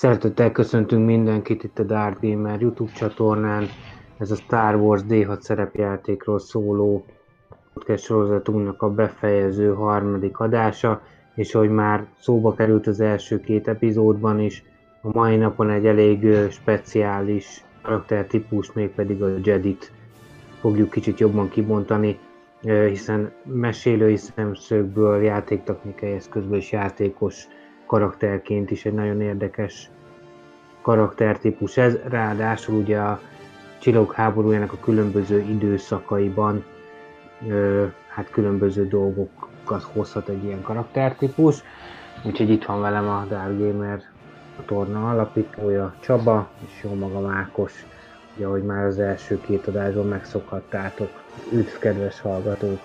Szeretettel köszöntünk mindenkit itt a Dark Gamer YouTube csatornán. Ez a Star Wars D6 szerepjátékról szóló podcast sorozatunknak a befejező harmadik adása, és hogy már szóba került az első két epizódban is, a mai napon egy elég speciális karaktertípus, mégpedig a Jedit fogjuk kicsit jobban kibontani, hiszen mesélői szemszögből, játéktechnikai eszközből és játékos karakterként is egy nagyon érdekes karaktertípus ez, ráadásul ugye a csillagok háborújának a különböző időszakaiban ö, hát különböző dolgokat hozhat egy ilyen karaktertípus, úgyhogy itt van velem a Dark Gamer torna alapítója Csaba, és jó magam Ákos, ugye, ahogy már az első két adásban megszokhattátok. Üdv, kedves hallgatók!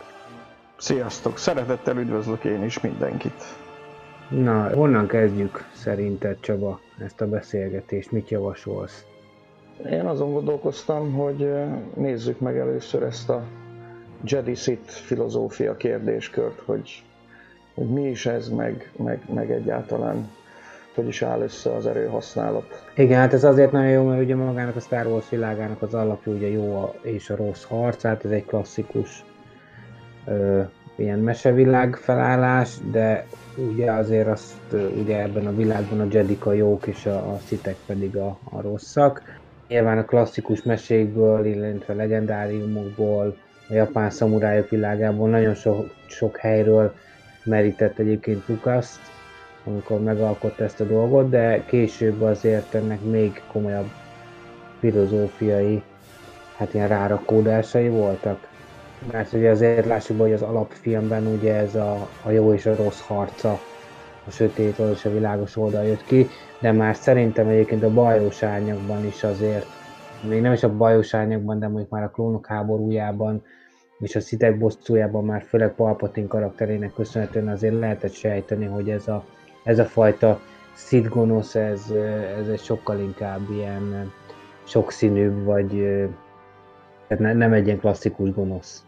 Sziasztok! Szeretettel üdvözlök én is mindenkit! Na, honnan kezdjük szerinted Csaba ezt a beszélgetést? Mit javasolsz? Én azon gondolkoztam, hogy nézzük meg először ezt a Jedi Sith filozófia kérdéskört, hogy, hogy mi is ez, meg, meg, meg egyáltalán hogy is áll össze az erőhasználat. Igen, hát ez azért nagyon jó, mert ugye magának a Star Wars világának az alapja ugye jó és a rossz harc, hát ez egy klasszikus ö, ilyen mesevilág felállás, de ugye azért azt ugye ebben a világban a Jedik a jók és a, a szitek pedig a, a rosszak. Nyilván a klasszikus mesékből, illetve legendáriumokból, a japán szamurájok világából nagyon sok, sok helyről merített egyébként Lucas, amikor megalkotta ezt a dolgot, de később azért ennek még komolyabb filozófiai, hát ilyen rárakódásai voltak. Mert ugye azért lássuk, hogy az alapfilmben ugye ez a, a jó és a rossz harca, a sötét oldal és a világos oldal jött ki, de már szerintem egyébként a bajós árnyakban is azért, még nem is a bajós árnyakban, de mondjuk már a klónok háborújában és a szitek bosszújában már főleg Palpatine karakterének köszönhetően azért lehetett sejteni, hogy ez a, ez a fajta szit gonosz, ez, ez egy sokkal inkább ilyen sokszínűbb, vagy tehát nem egy ilyen klasszikus gonosz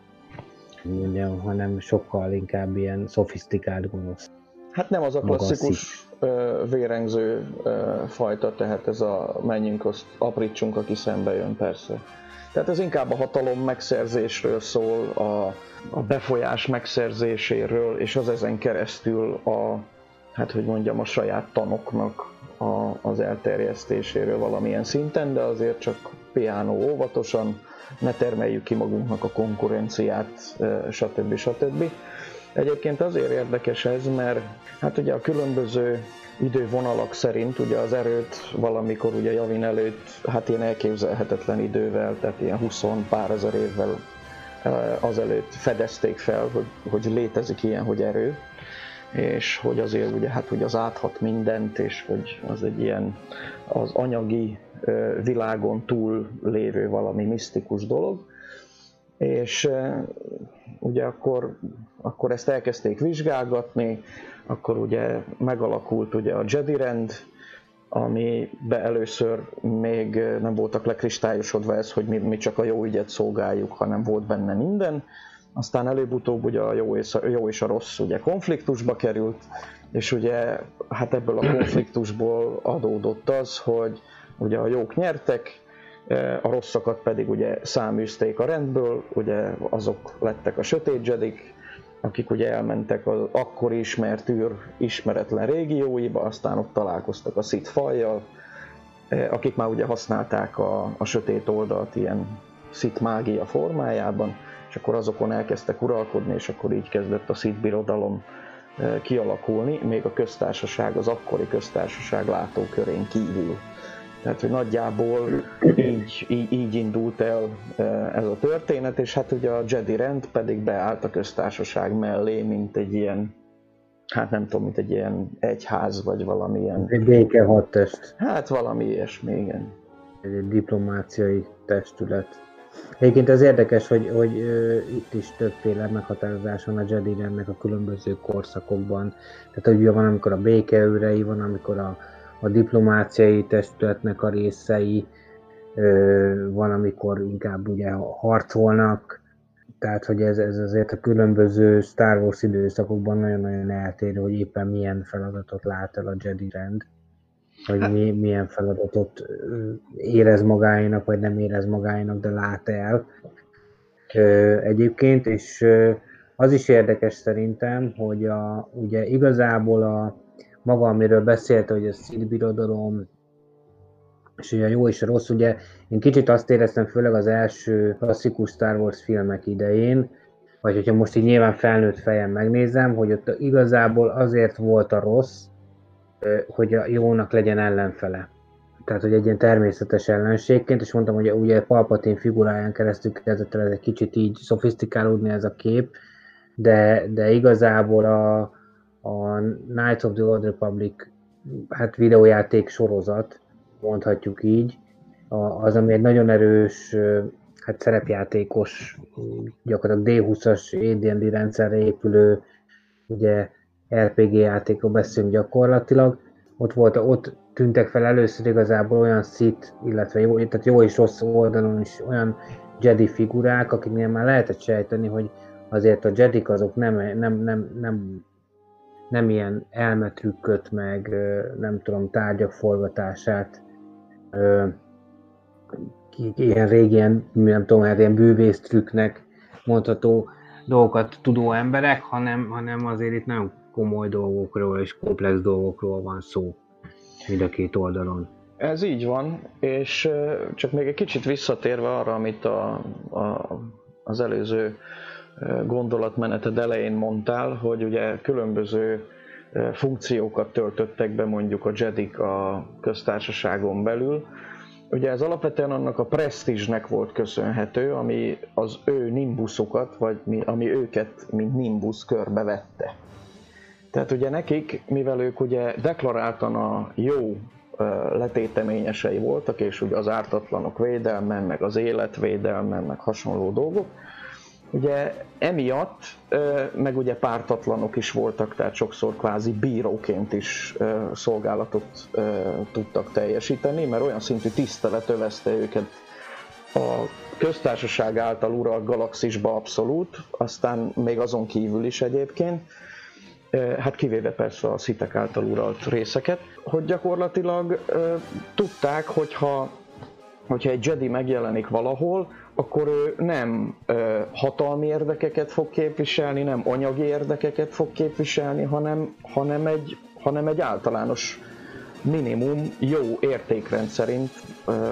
mondjam, hanem sokkal inkább ilyen szofisztikált gonosz. Hát nem az a klasszikus ö, vérengző ö, fajta, tehát ez a menjünk, azt aprítsunk, aki szembe jön, persze. Tehát ez inkább a hatalom megszerzésről szól, a, a befolyás megszerzéséről, és az ezen keresztül a, hát hogy mondjam, a saját tanoknak a, az elterjesztéséről valamilyen szinten, de azért csak piánó óvatosan, ne termeljük ki magunknak a konkurenciát, stb. stb. Egyébként azért érdekes ez, mert hát ugye a különböző idővonalak szerint ugye az erőt valamikor ugye Javin előtt hát ilyen elképzelhetetlen idővel, tehát ilyen 20 pár ezer évvel azelőtt fedezték fel, hogy, hogy létezik ilyen, hogy erő, és hogy azért ugye hát hogy az áthat mindent, és hogy az egy ilyen az anyagi világon túl lévő valami misztikus dolog, és ugye akkor, akkor ezt elkezdték vizsgálgatni, akkor ugye megalakult ugye a Jedi rend, amibe először még nem voltak lekristályosodva ez, hogy mi, mi csak a jó ügyet szolgáljuk, hanem volt benne minden. Aztán előbb-utóbb ugye a jó és a, jó és a rossz ugye konfliktusba került, és ugye hát ebből a konfliktusból adódott az, hogy ugye a jók nyertek, a rosszakat pedig ugye száműzték a rendből, ugye azok lettek a sötét jedik, akik ugye elmentek az akkor ismert űr ismeretlen régióiba, aztán ott találkoztak a szit fajjal, akik már ugye használták a, a sötét oldalt ilyen szit mágia formájában, akkor azokon elkezdtek uralkodni, és akkor így kezdett a szit birodalom kialakulni, még a köztársaság, az akkori köztársaság látókörén kívül. Tehát, hogy nagyjából így, így, így indult el e, ez a történet, és hát ugye a Jedi rend pedig beállt a köztársaság mellé, mint egy ilyen, hát nem tudom, mint egy ilyen egyház, vagy valamilyen... Egy béke hadtest. Hát valami ilyesmi, igen. Egy diplomáciai testület. Egyébként ez érdekes, hogy, hogy uh, itt is többféle meghatározás van a Jedi rendnek a különböző korszakokban. Tehát, hogy van, amikor a békeőrei, van, amikor a a diplomáciai testületnek a részei, van, amikor inkább ugye harcolnak, tehát hogy ez, ez azért a különböző Star Wars időszakokban nagyon-nagyon eltérő, hogy éppen milyen feladatot lát el a Jedi rend. Hogy mi, milyen feladatot érez magáinak, vagy nem érez magáinak, de lát el. Egyébként, és az is érdekes szerintem, hogy a, ugye igazából a maga, amiről beszélt, hogy a színbirodalom, és ugye a jó és a rossz, ugye én kicsit azt éreztem, főleg az első klasszikus Star Wars filmek idején, vagy hogyha most így nyilván felnőtt fejem megnézem, hogy ott igazából azért volt a rossz, hogy a jónak legyen ellenfele. Tehát, hogy egy ilyen természetes ellenségként, és mondtam, hogy ugye Palpatine figuráján keresztül kezdett el ez egy kicsit így szofisztikálódni ez a kép, de, de igazából a, a Knights of the Old Republic hát videójáték sorozat, mondhatjuk így, az, ami egy nagyon erős hát szerepjátékos, gyakorlatilag D20-as AD&D rendszerre épülő ugye RPG játékról beszélünk gyakorlatilag, ott, volt, ott tűntek fel először igazából olyan szit, illetve jó, tehát jó és rossz oldalon is olyan Jedi figurák, akiknél már lehetett sejteni, hogy azért a Jedik azok nem, nem, nem, nem, nem ilyen elmetrükköt, meg nem tudom, tárgyak forgatását, ilyen régen, nem tudom, hát ilyen bűvész trükknek mondható dolgokat tudó emberek, hanem, hanem azért itt nagyon komoly dolgokról és komplex dolgokról van szó mind a két oldalon. Ez így van, és csak még egy kicsit visszatérve arra, amit a, a, az előző gondolatmeneted elején mondtál, hogy ugye különböző funkciókat töltöttek be mondjuk a Jedik a köztársaságon belül. Ugye ez alapvetően annak a presztízsnek volt köszönhető, ami az ő nimbuszokat, vagy mi, ami őket, mint nimbus körbevette. Tehát ugye nekik, mivel ők ugye deklaráltan a jó letéteményesei voltak, és ugye az ártatlanok védelme, meg az életvédelme, meg hasonló dolgok, ugye emiatt, meg ugye pártatlanok is voltak, tehát sokszor kvázi bíróként is szolgálatot tudtak teljesíteni, mert olyan szintű tisztelet övezte őket a köztársaság által uralt galaxisba abszolút, aztán még azon kívül is egyébként, hát kivéve persze a szitek által uralt részeket, hogy gyakorlatilag tudták, hogyha, hogyha egy Jedi megjelenik valahol, akkor ő nem hatalmi érdekeket fog képviselni, nem anyagi érdekeket fog képviselni, hanem, hanem, egy, hanem egy általános minimum jó értékrend szerint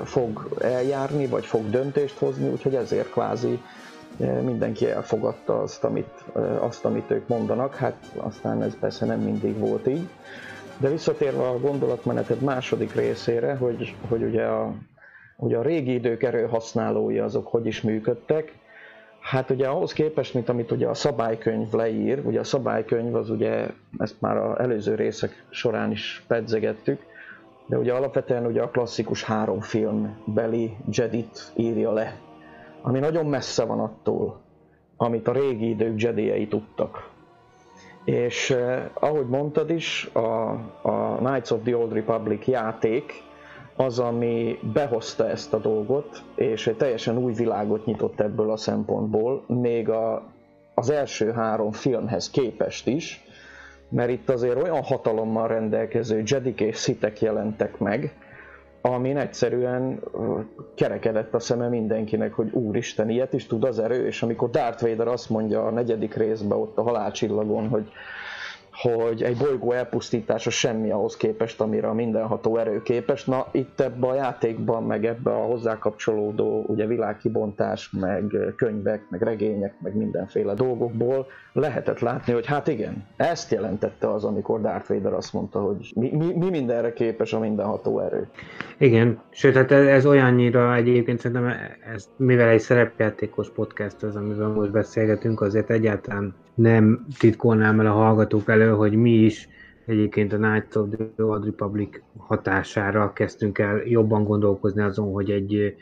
fog eljárni, vagy fog döntést hozni, úgyhogy ezért kvázi mindenki elfogadta azt amit, azt, amit ők mondanak, hát aztán ez persze nem mindig volt így. De visszatérve a gondolatmeneted második részére, hogy, hogy ugye, a, ugye a régi idők erőhasználói azok hogy is működtek, Hát ugye ahhoz képest, mint amit ugye a szabálykönyv leír, ugye a szabálykönyv az ugye, ezt már az előző részek során is pedzegettük, de ugye alapvetően ugye a klasszikus három film beli Jedit írja le ami nagyon messze van attól, amit a régi idők jediei tudtak. És eh, ahogy mondtad is, a, a Knights of the Old Republic játék az, ami behozta ezt a dolgot, és egy teljesen új világot nyitott ebből a szempontból, még a, az első három filmhez képest is, mert itt azért olyan hatalommal rendelkező Jedik és Szitek jelentek meg, amin egyszerűen kerekedett a szeme mindenkinek, hogy úristen, ilyet is tud az erő, és amikor Darth Vader azt mondja a negyedik részben ott a halálcsillagon, hogy hogy egy bolygó elpusztítása semmi ahhoz képest, amire a mindenható erő képes. Na itt ebbe a játékban, meg ebbe a hozzá kapcsolódó ugye világkibontás, meg könyvek, meg regények, meg mindenféle dolgokból lehetett látni, hogy hát igen, ezt jelentette az, amikor Darth Vader azt mondta, hogy mi, mi, mi mindenre képes a mindenható erő. Igen, sőt, hát ez olyannyira egyébként szerintem, ez, mivel egy szerepjátékos podcast az, amivel most beszélgetünk, azért egyáltalán nem titkolnám el a hallgatók elő, hogy mi is egyébként a Knights of the Old Republic hatására kezdtünk el jobban gondolkozni azon, hogy egy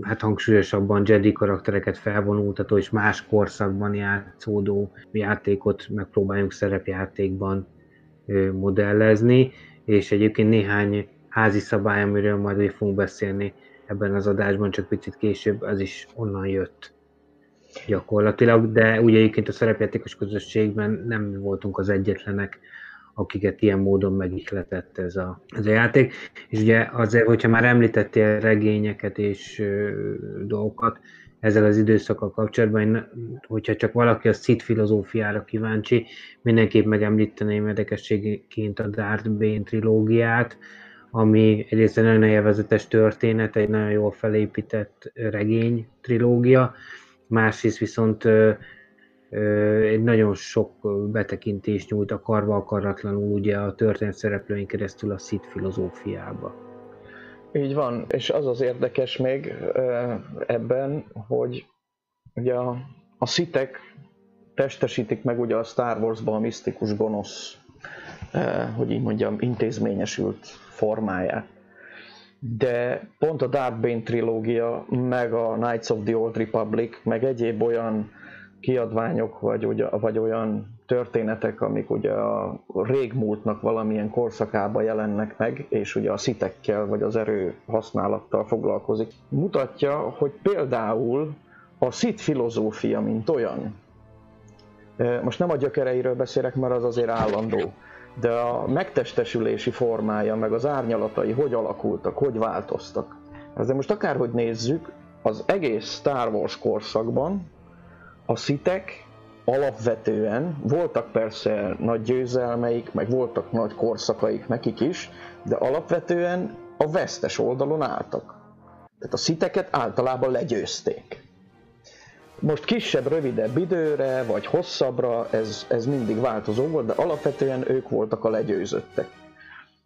hát hangsúlyosabban Jedi karaktereket felvonultató és más korszakban játszódó játékot megpróbáljunk szerepjátékban modellezni, és egyébként néhány házi szabály, amiről majd fogunk beszélni ebben az adásban, csak picit később, az is onnan jött gyakorlatilag, de ugye egyébként a szerepjátékos közösségben nem voltunk az egyetlenek, akiket ilyen módon megihletett ez a, ez a játék. És ugye azért, hogyha már említettél regényeket és ö, dolgokat, ezzel az időszakkal kapcsolatban, hogyha csak valaki a Sith filozófiára kíváncsi, mindenképp megemlíteném érdekességként a Darth Bane trilógiát, ami egyrészt egy nagyon élvezetes történet, egy nagyon jól felépített regény trilógia, másrészt viszont egy nagyon sok betekintést nyújt akarva akaratlanul ugye a történet szereplőink keresztül a szit filozófiába. Így van, és az az érdekes még ebben, hogy ugye a, a szitek testesítik meg ugye a Star Wars-ban a misztikus gonosz, hogy így mondjam, intézményesült formáját. De pont a Dark Bane trilógia, meg a Knights of the Old Republic, meg egyéb olyan kiadványok, vagy, ugye, vagy olyan történetek, amik ugye a régmúltnak valamilyen korszakába jelennek meg, és ugye a szitekkel vagy az erő használattal foglalkozik, mutatja, hogy például a szit filozófia, mint olyan, most nem a gyökereiről beszélek, mert az azért állandó, de a megtestesülési formája, meg az árnyalatai hogy alakultak, hogy változtak. Ezzel most akárhogy nézzük, az egész Star Wars korszakban a szitek alapvetően voltak persze nagy győzelmeik, meg voltak nagy korszakaik nekik is, de alapvetően a vesztes oldalon álltak. Tehát a sziteket általában legyőzték. Most kisebb, rövidebb időre, vagy hosszabbra, ez, ez mindig változó volt, de alapvetően ők voltak a legyőzöttek.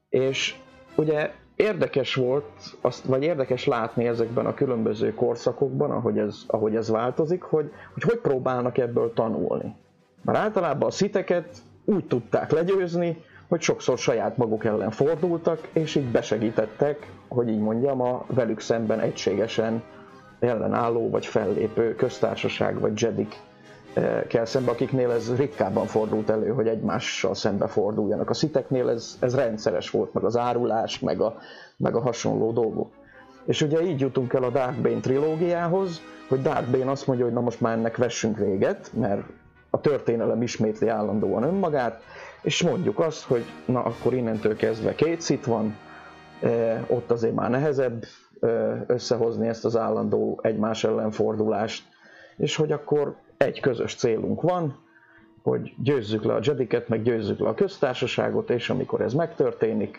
És ugye érdekes volt, azt, vagy érdekes látni ezekben a különböző korszakokban, ahogy ez, ahogy ez változik, hogy, hogy hogy próbálnak ebből tanulni. Mert általában a sziteket úgy tudták legyőzni, hogy sokszor saját maguk ellen fordultak, és így besegítettek, hogy így mondjam, a velük szemben egységesen ellenálló vagy fellépő köztársaság vagy jedik eh, kell szembe, akiknél ez ritkábban fordult elő, hogy egymással szembe forduljanak. A sziteknél ez, ez rendszeres volt, meg az árulás, meg a, meg a hasonló dolgok. És ugye így jutunk el a Dark Bane trilógiához, hogy Dark Bane azt mondja, hogy na most már ennek vessünk véget, mert a történelem ismétli állandóan önmagát, és mondjuk azt, hogy na akkor innentől kezdve két szit van, eh, ott azért már nehezebb összehozni ezt az állandó egymás ellen fordulást, és hogy akkor egy közös célunk van, hogy győzzük le a Jediket, meg győzzük le a köztársaságot, és amikor ez megtörténik,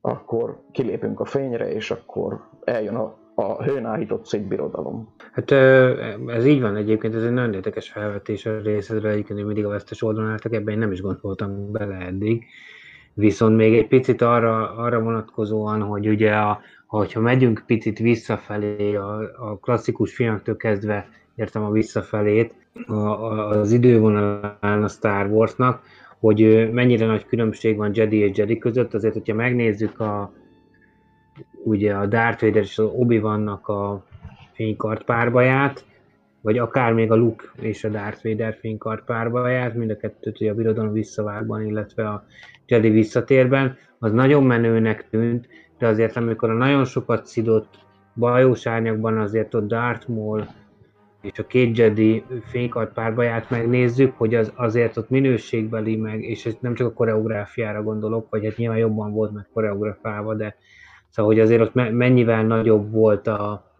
akkor kilépünk a fényre, és akkor eljön a, a hőn állított szétbirodalom. Hát ez így van egyébként, ez egy nagyon érdekes felvetés a részedre, egyébként, hogy mindig a vesztes oldalon álltak, ebben én nem is gondoltam bele eddig. Viszont még egy picit arra, arra vonatkozóan, hogy ugye a, hogyha megyünk picit visszafelé, a, a klasszikus filmektől kezdve értem a visszafelét, a, a, az idővonalán a Star Warsnak, hogy mennyire nagy különbség van Jedi és Jedi között, azért, hogyha megnézzük a, ugye a Darth Vader és az obi vannak a fénykart párbaját, vagy akár még a Luke és a Darth Vader fénykart párbaját, mind a kettőt ugye a Birodalom visszavágban, illetve a Jedi visszatérben, az nagyon menőnek tűnt, de azért amikor a nagyon sokat szidott bajós árnyakban azért ott Darth Maul és a két Jedi fénykart párbaját megnézzük, hogy az azért ott minőségbeli meg, és ez nem csak a koreográfiára gondolok, vagy hát nyilván jobban volt meg koreografálva, de szóval, hogy azért ott mennyivel nagyobb volt a,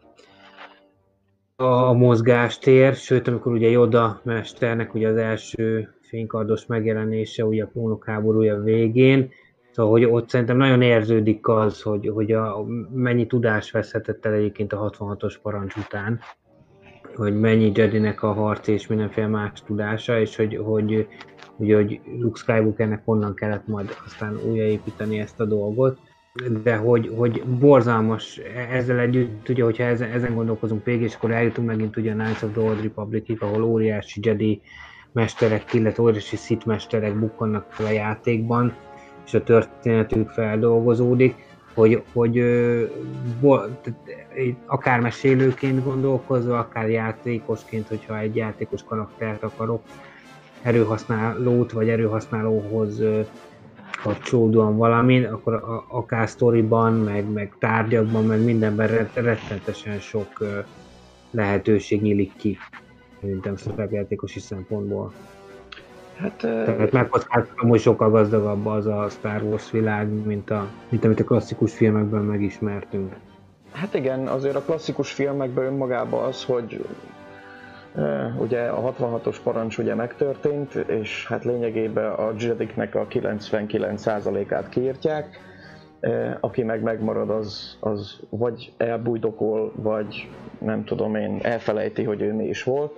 a mozgástér, sőt, amikor ugye Yoda mesternek ugye az első fénykardos megjelenése ugye a klónok háborúja végén, Szóval, hogy ott szerintem nagyon érződik az, hogy, hogy a, mennyi tudás veszhetett el egyébként a 66-os parancs után, hogy mennyi Jedinek a harc és mindenféle más tudása, és hogy, hogy, hogy, hogy Luke Skywalkernek honnan kellett majd aztán újraépíteni ezt a dolgot. De hogy, hogy borzalmas ezzel együtt, ugye, hogyha ezen, ezen gondolkozunk végig, és akkor eljutunk megint ugye a Knights of the Old Republic-ig, ahol óriási Jedi mesterek, illetve óriási Sith mesterek bukkannak fel a játékban, és a történetük feldolgozódik, hogy, hogy akár mesélőként gondolkozva, akár játékosként, hogyha egy játékos karaktert akarok, erőhasználót vagy erőhasználóhoz kapcsolódóan valamin, akkor akár sztoriban, meg, meg tárgyakban, meg mindenben rettenetesen sok lehetőség nyílik ki, szerintem szerepjátékosi szempontból. Hát, Tehát megkockáztatom, hogy sokkal gazdagabb az a Star Wars világ, mint, a, mint amit a klasszikus filmekben megismertünk. Hát igen, azért a klasszikus filmekben önmagában az, hogy ugye a 66-os parancs ugye megtörtént, és hát lényegében a Jediknek a 99%-át kiírtják, aki meg megmarad, az, az vagy elbújdokol, vagy nem tudom én, elfelejti, hogy ő mi is volt,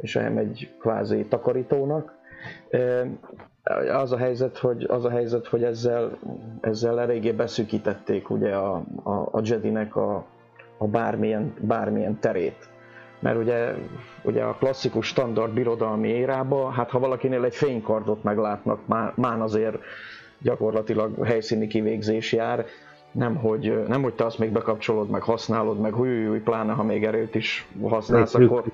és elmegy kvázi takarítónak. Az a helyzet, hogy, az a helyzet, hogy ezzel, ezzel eléggé beszűkítették ugye a, a, a Jedinek a, a bármilyen, bármilyen terét. Mert ugye, ugye a klasszikus standard birodalmi érában, hát ha valakinél egy fénykardot meglátnak, már, már azért gyakorlatilag helyszíni kivégzés jár, nem hogy, nem, hogy te azt még bekapcsolod, meg használod, meg húj, húj, pláne ha még erőt is használsz, akkor,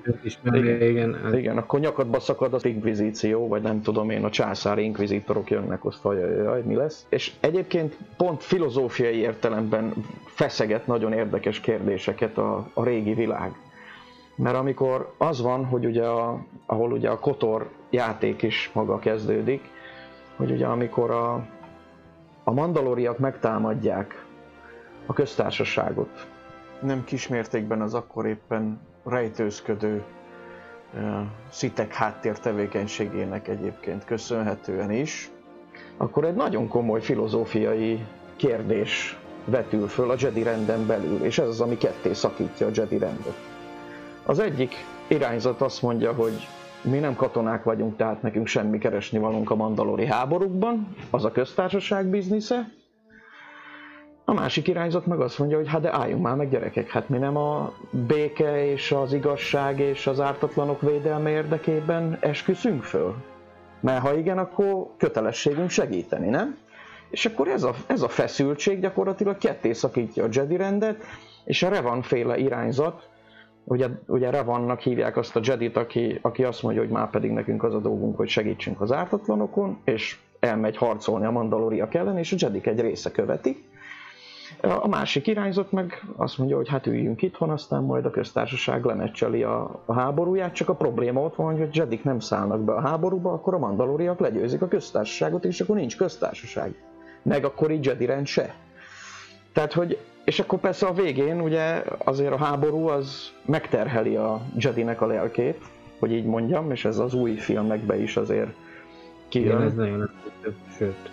igen, igen, igen, akkor nyakadba szakad az inkvizíció, vagy nem tudom én, a császári inkvizítorok jönnek, azt jaj, mi lesz. És egyébként pont filozófiai értelemben feszeget nagyon érdekes kérdéseket a, a régi világ. Mert amikor az van, hogy ugye a, ahol ugye a Kotor játék is maga kezdődik, hogy ugye amikor a, a mandaloriak megtámadják a köztársaságot. Nem kismértékben az akkor éppen rejtőzködő uh, szitek háttér tevékenységének egyébként köszönhetően is, akkor egy nagyon komoly filozófiai kérdés vetül föl a Jedi renden belül, és ez az, ami ketté szakítja a Jedi rendet. Az egyik irányzat azt mondja, hogy mi nem katonák vagyunk, tehát nekünk semmi keresni valunk a mandalori háborúkban, az a köztársaság biznisze. A másik irányzat meg azt mondja, hogy hát de álljunk már meg gyerekek, hát mi nem a béke és az igazság és az ártatlanok védelme érdekében esküszünk föl? Mert ha igen, akkor kötelességünk segíteni, nem? És akkor ez a, ez a feszültség gyakorlatilag ketté szakítja a Jedi rendet, és a Revan féle irányzat, ugye, ugye Revannak hívják azt a Jedit, aki, aki azt mondja, hogy már pedig nekünk az a dolgunk, hogy segítsünk az ártatlanokon, és elmegy harcolni a mandaloriak ellen, és a Jedik egy része követi. A másik irányzat meg azt mondja, hogy hát üljünk itthon, aztán majd a köztársaság lemeccseli a, a háborúját, csak a probléma ott van, hogy a Jedik nem szállnak be a háborúba, akkor a mandaloriak legyőzik a köztársaságot, és akkor nincs köztársaság. Meg akkor így Jedi rend se. Tehát, hogy és akkor persze a végén ugye azért a háború az megterheli a Jedinek a lelkét, hogy így mondjam, és ez az új filmekbe is azért kijön. Igen, ez nagyon sőt.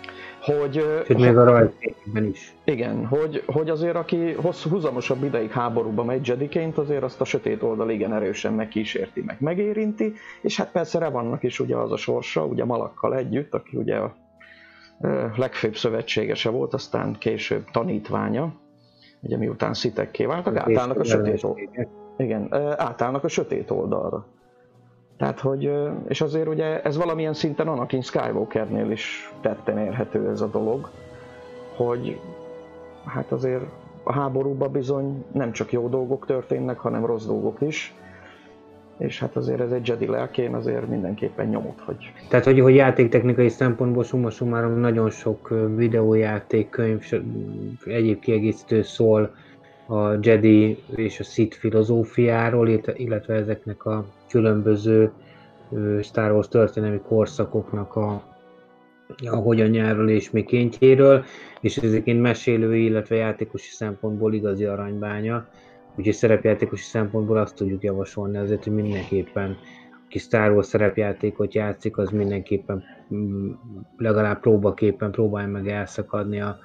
Hogy, sőt, még a rajzfilmben is. Igen, hogy, hogy azért aki hosszú, húzamosabb ideig háborúba megy Jediként, azért azt a sötét oldal igen erősen megkísérti, meg megérinti, és hát persze vannak is ugye az a sorsa, ugye Malakkal együtt, aki ugye a legfőbb szövetségese volt, aztán később tanítványa, ugye miután szitekké váltak, átállnak a sötét oldalra. Igen, átállnak a sötét oldalra. Tehát, hogy, és azért ugye ez valamilyen szinten Anakin Skywalkernél is tetten érhető ez a dolog, hogy hát azért a háborúban bizony nem csak jó dolgok történnek, hanem rossz dolgok is, és hát azért ez egy Jedi lelkén azért mindenképpen nyomot hagy. Tehát, hogy, hogy játéktechnikai szempontból summa summarum nagyon sok videójáték, könyv, egyéb kiegészítő szól a Jedi és a Sith filozófiáról, illetve ezeknek a különböző Star Wars történelmi korszakoknak a, a hogyanjáról és mikéntjéről, és ezekként mesélői, illetve játékosi szempontból igazi aranybánya. Úgyhogy szerepjátékosi szempontból azt tudjuk javasolni azért, hogy mindenképpen aki Star Wars szerepjátékot játszik, az mindenképpen mm, legalább próbaképpen próbálja meg elszakadni a,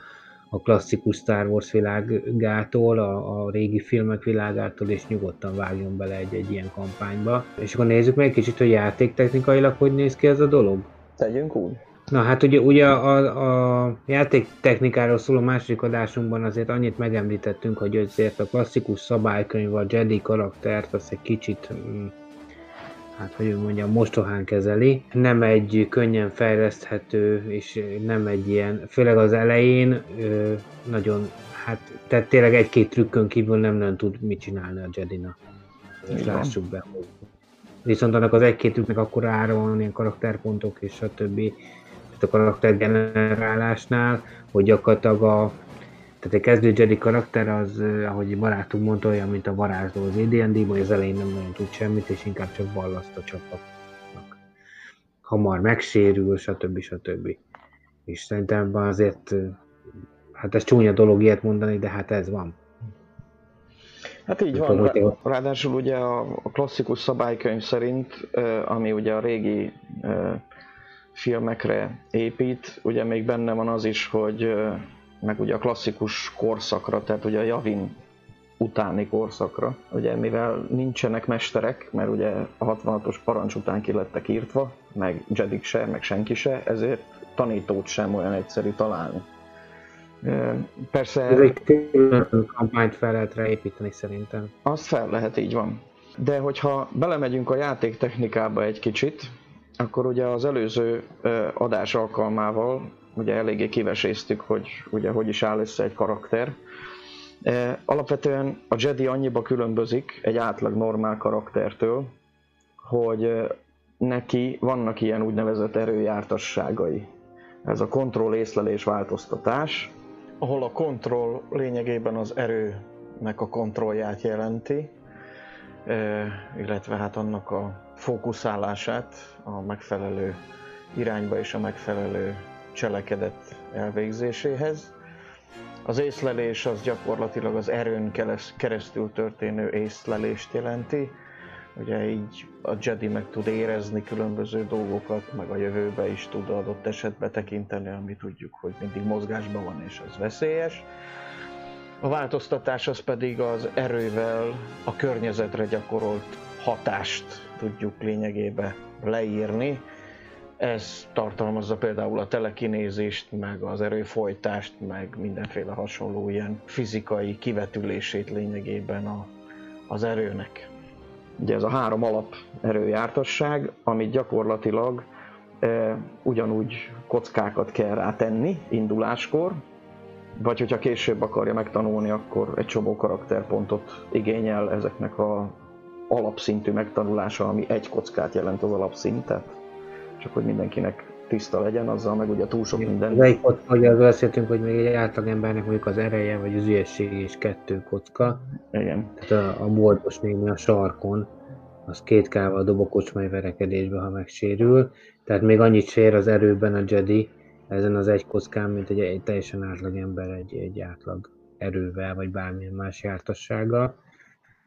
a klasszikus Star Wars világától, a, a régi filmek világától, és nyugodtan vágjon bele egy-egy ilyen kampányba. És akkor nézzük meg egy kicsit, hogy játéktechnikailag hogy néz ki ez a dolog. Tegyünk úgy. Na hát ugye, ugye a, a játék technikáról szóló második adásunkban azért annyit megemlítettünk, hogy azért a klasszikus szabálykönyv, a Jedi karaktert azt egy kicsit mm, hát hogy mondjam, mostohán kezeli. Nem egy könnyen fejleszthető, és nem egy ilyen, főleg az elején nagyon, hát tehát tényleg egy-két trükkön kívül nem nagyon tud mit csinálni a Jedina. És lássuk be. Viszont annak az egy-két trükknek akkor ára van ilyen karakterpontok és a többi a karaktergenerálásnál, hogy gyakorlatilag a, tehát egy kezdő Jedi karakter az, ahogy barátunk mondta, olyan, mint a varázsló az AD&D, hogy az elején nem nagyon tud semmit, és inkább csak ballaszt a csapatnak. hamar megsérül, stb. stb. És szerintem azért, hát ez csúnya dolog ilyet mondani, de hát ez van. Hát így van, van. ráadásul ugye a klasszikus szabálykönyv szerint, ami ugye a régi filmekre épít, ugye még benne van az is, hogy meg ugye a klasszikus korszakra, tehát ugye a Javin utáni korszakra, ugye mivel nincsenek mesterek, mert ugye a 66-os parancs után ki lettek írtva, meg Jedik se, meg senki se, ezért tanítót sem olyan egyszerű találni. Persze... Ez egy kampányt fel lehet építeni szerintem. Azt fel lehet, így van. De hogyha belemegyünk a játék technikába egy kicsit, akkor ugye az előző adás alkalmával ugye eléggé kiveséztük, hogy ugye hogy is áll össze egy karakter. Alapvetően a Jedi annyiba különbözik egy átlag normál karaktertől, hogy neki vannak ilyen úgynevezett erőjártasságai. Ez a kontroll, észlelés, változtatás. Ahol a kontroll lényegében az erőnek a kontrollját jelenti, illetve hát annak a fókuszálását a megfelelő irányba és a megfelelő cselekedet elvégzéséhez. Az észlelés az gyakorlatilag az erőn keresztül történő észlelést jelenti. Ugye így a Jedi meg tud érezni különböző dolgokat, meg a jövőbe is tud adott esetbe tekinteni, ami tudjuk, hogy mindig mozgásban van és az veszélyes. A változtatás az pedig az erővel a környezetre gyakorolt hatást tudjuk lényegében leírni. Ez tartalmazza például a telekinézést, meg az erőfolytást, meg mindenféle hasonló ilyen fizikai kivetülését lényegében a, az erőnek. Ugye ez a három alap erőjártasság, amit gyakorlatilag e, ugyanúgy kockákat kell rátenni induláskor, vagy hogyha később akarja megtanulni, akkor egy csomó karakterpontot igényel ezeknek a alapszintű megtanulása, ami egy kockát jelent az alapszintet, csak hogy mindenkinek tiszta legyen, azzal meg ugye túl sok minden. De egy kocka, hogy az beszéltünk, hogy még egy átlagembernek mondjuk az ereje vagy az ügyesség is kettő kocka. Igen. Tehát a, a boltos némi a sarkon, az két kával dob a kocsmai verekedésbe, ha megsérül. Tehát még annyit sér az erőben a Jedi ezen az egy kockán, mint egy, egy teljesen átlagember egy, egy átlag erővel, vagy bármilyen más jártassággal.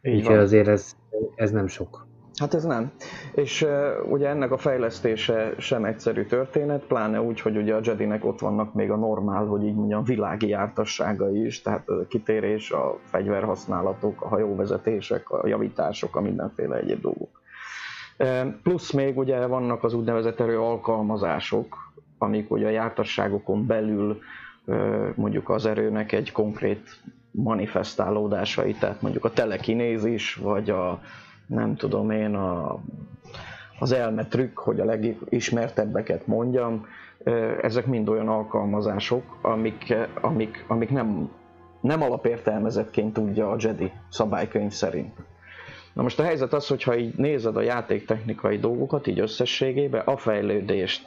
Úgyhogy azért ez, ez nem sok. Hát ez nem. És uh, ugye ennek a fejlesztése sem egyszerű történet, pláne úgy, hogy ugye a Jedinek ott vannak még a normál, hogy így mondjam, világi jártasságai is, tehát a kitérés, a fegyverhasználatok, a hajóvezetések, a javítások, a mindenféle egyéb dolgok. Uh, plusz még ugye vannak az úgynevezett erő alkalmazások, amik ugye a jártasságokon belül uh, mondjuk az erőnek egy konkrét manifestálódásai, tehát mondjuk a telekinézis, vagy a nem tudom én, a, az elmetrükk, hogy a legismertebbeket mondjam, ezek mind olyan alkalmazások, amik, amik, amik nem, nem alapértelmezetként tudja a Jedi szabálykönyv szerint. Na most a helyzet az, hogyha így nézed a játéktechnikai dolgokat, így összességében, a fejlődést,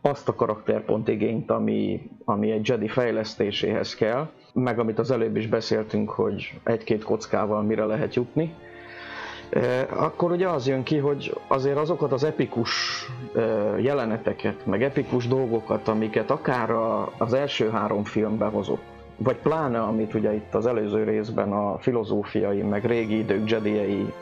azt a karakterpont igényt, ami, ami egy Jedi fejlesztéséhez kell, meg amit az előbb is beszéltünk, hogy egy-két kockával mire lehet jutni, akkor ugye az jön ki, hogy azért azokat az epikus jeleneteket, meg epikus dolgokat, amiket akár az első három filmbe hozott, vagy pláne amit ugye itt az előző részben a filozófiai, meg régi idők jediei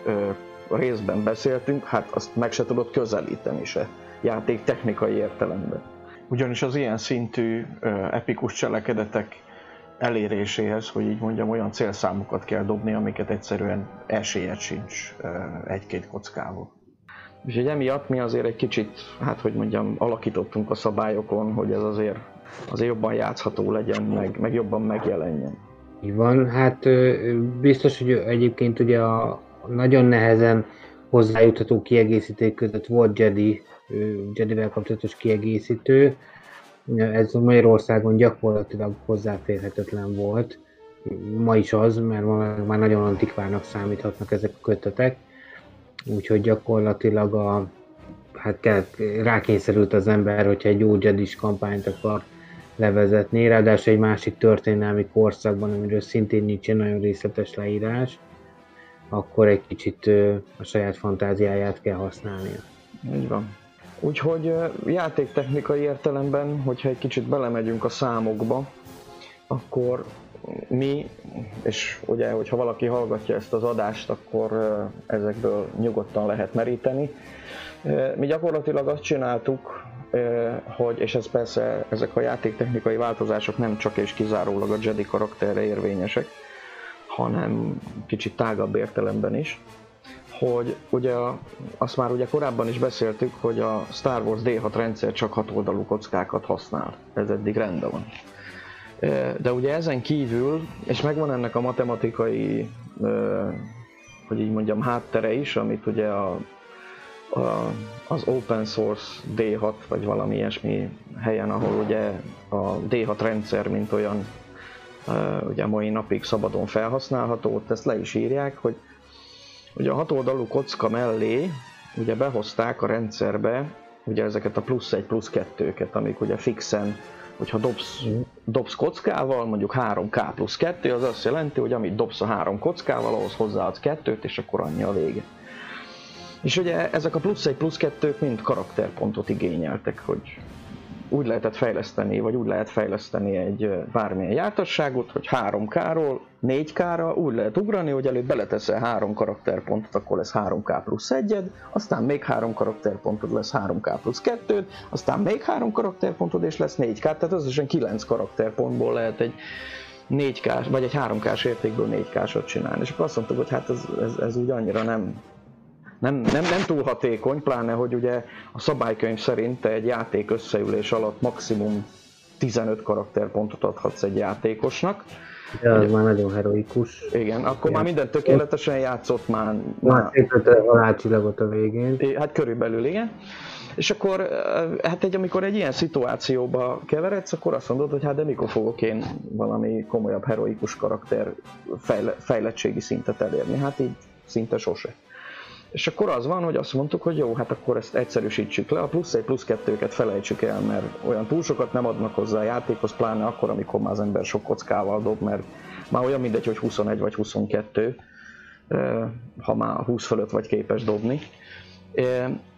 részben beszéltünk, hát azt meg se tudott közelíteni se játék technikai értelemben. Ugyanis az ilyen szintű epikus cselekedetek eléréséhez, hogy így mondjam, olyan célszámokat kell dobni, amiket egyszerűen esélyed sincs egy-két kockával. Úgyhogy emiatt mi azért egy kicsit, hát hogy mondjam, alakítottunk a szabályokon, hogy ez azért, azért jobban játszható legyen, meg, meg jobban megjelenjen. Így van, hát biztos, hogy egyébként ugye a nagyon nehezen hozzájutható kiegészítők között volt Jedi, Jedivel kapcsolatos kiegészítő, ez Magyarországon gyakorlatilag hozzáférhetetlen volt. Ma is az, mert már nagyon antikvárnak számíthatnak ezek a kötetek. Úgyhogy gyakorlatilag a, hát kell, rákényszerült az ember, hogyha egy Jedis kampányt akar levezetni, ráadásul egy másik történelmi korszakban, amiről szintén nincs egy nagyon részletes leírás, akkor egy kicsit a saját fantáziáját kell használnia. Így van. Úgyhogy játéktechnikai értelemben, hogyha egy kicsit belemegyünk a számokba, akkor mi, és ugye, hogyha valaki hallgatja ezt az adást, akkor ezekből nyugodtan lehet meríteni. Mi gyakorlatilag azt csináltuk, hogy, és ez persze, ezek a játéktechnikai változások nem csak és kizárólag a Jedi karakterre érvényesek, hanem kicsit tágabb értelemben is, hogy ugye azt már ugye korábban is beszéltük, hogy a Star Wars D6 rendszer csak hat oldalú kockákat használ. Ez eddig rendben van. De ugye ezen kívül, és megvan ennek a matematikai, hogy így mondjam, háttere is, amit ugye a, a, az open source D6, vagy valami ilyesmi helyen, ahol ugye a D6 rendszer, mint olyan, ugye mai napig szabadon felhasználható, ott ezt le is írják, hogy ugye a hatoldalú kocka mellé ugye behozták a rendszerbe ugye ezeket a plusz egy, plusz kettőket, amik ugye fixen hogyha dobsz, dobsz kockával, mondjuk 3K plusz 2, az azt jelenti, hogy amit dobsz a 3 kockával, ahhoz hozzáadsz 2-t, és akkor annyi a vége. És ugye ezek a plusz 1, plusz 2 mind karakterpontot igényeltek, hogy úgy lehetett fejleszteni, vagy úgy lehet fejleszteni egy bármilyen jártasságot, hogy 3K-ról 4K-ra úgy lehet ugrani, hogy előbb beleteszel 3 karakterpontot, akkor lesz 3K plusz 1 aztán még 3 karakterpontod lesz 3K plusz 2 aztán még 3 karakterpontod és lesz 4K, tehát összesen 9 karakterpontból lehet egy 4K, vagy egy 3K-s értékből 4K-sot csinálni. És akkor azt mondtuk, hogy hát ez, ez, ez úgy annyira nem nem, nem, nem túl hatékony, pláne, hogy ugye a szabálykönyv szerint te egy játék összeülés alatt maximum 15 karakterpontot adhatsz egy játékosnak. Ja, az már nagyon heroikus. Igen, akkor Igen. már minden tökéletesen játszott már. Már szépen a halálcsillagot a végén. Hát körülbelül igen. És akkor, eh, hát egy, amikor egy ilyen szituációba keveredsz, akkor azt mondod, hogy hát de mikor fogok én valami komolyabb heroikus karakter fejle, fejlettségi szintet elérni? Hát így szinte sose. És akkor az van, hogy azt mondtuk, hogy jó, hát akkor ezt egyszerűsítsük le, a plusz egy plusz kettőket felejtsük el, mert olyan túl sokat nem adnak hozzá a játékhoz, pláne akkor, amikor már az ember sok kockával dob, mert már olyan mindegy, hogy 21 vagy 22, ha már 20 fölött vagy képes dobni.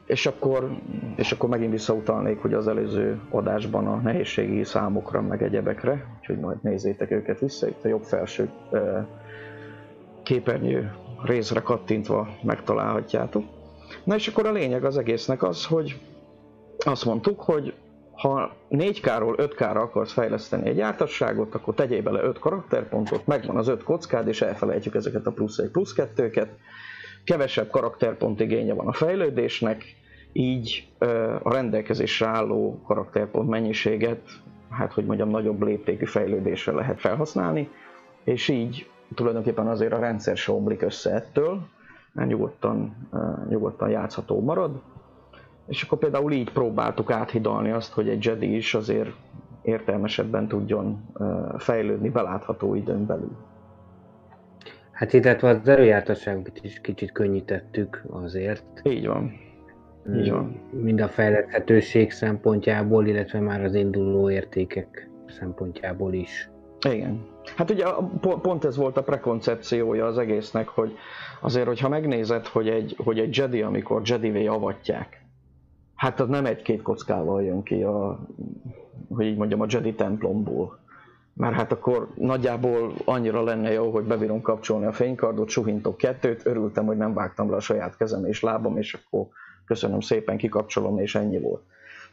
És akkor, és akkor megint visszautalnék, hogy az előző adásban a nehézségi számokra, meg egyebekre, úgyhogy majd nézzétek őket vissza, itt a jobb felső képernyő részre kattintva megtalálhatjátok. Na és akkor a lényeg az egésznek az, hogy azt mondtuk, hogy ha 4K-ról 5K-ra akarsz fejleszteni egy jártasságot, akkor tegyél bele 5 karakterpontot, megvan az 5 kockád, és elfelejtjük ezeket a plusz 1 plusz 2-ket. Kevesebb karakterpont igénye van a fejlődésnek, így a rendelkezésre álló karakterpont mennyiséget, hát hogy mondjam, nagyobb léptékű fejlődésre lehet felhasználni, és így tulajdonképpen azért a rendszer se omlik össze ettől, mert nyugodtan, nyugodtan játszható marad. És akkor például így próbáltuk áthidalni azt, hogy egy Jedi is azért értelmesebben tudjon fejlődni belátható időn belül. Hát illetve az erőjártasságot is kicsit könnyítettük azért. Így van. Így van. Mind a fejleszthetőség szempontjából, illetve már az induló értékek szempontjából is. Igen. Hát ugye pont ez volt a prekoncepciója az egésznek, hogy azért, hogyha megnézed, hogy egy, hogy egy Jedi, amikor Jedi-vé avatják, hát az nem egy-két kockával jön ki a, hogy így mondjam, a Jedi templomból. Mert hát akkor nagyjából annyira lenne jó, hogy bebírom kapcsolni a fénykardot, suhintok kettőt, örültem, hogy nem vágtam le a saját kezem és lábam, és akkor köszönöm szépen, kikapcsolom, és ennyi volt.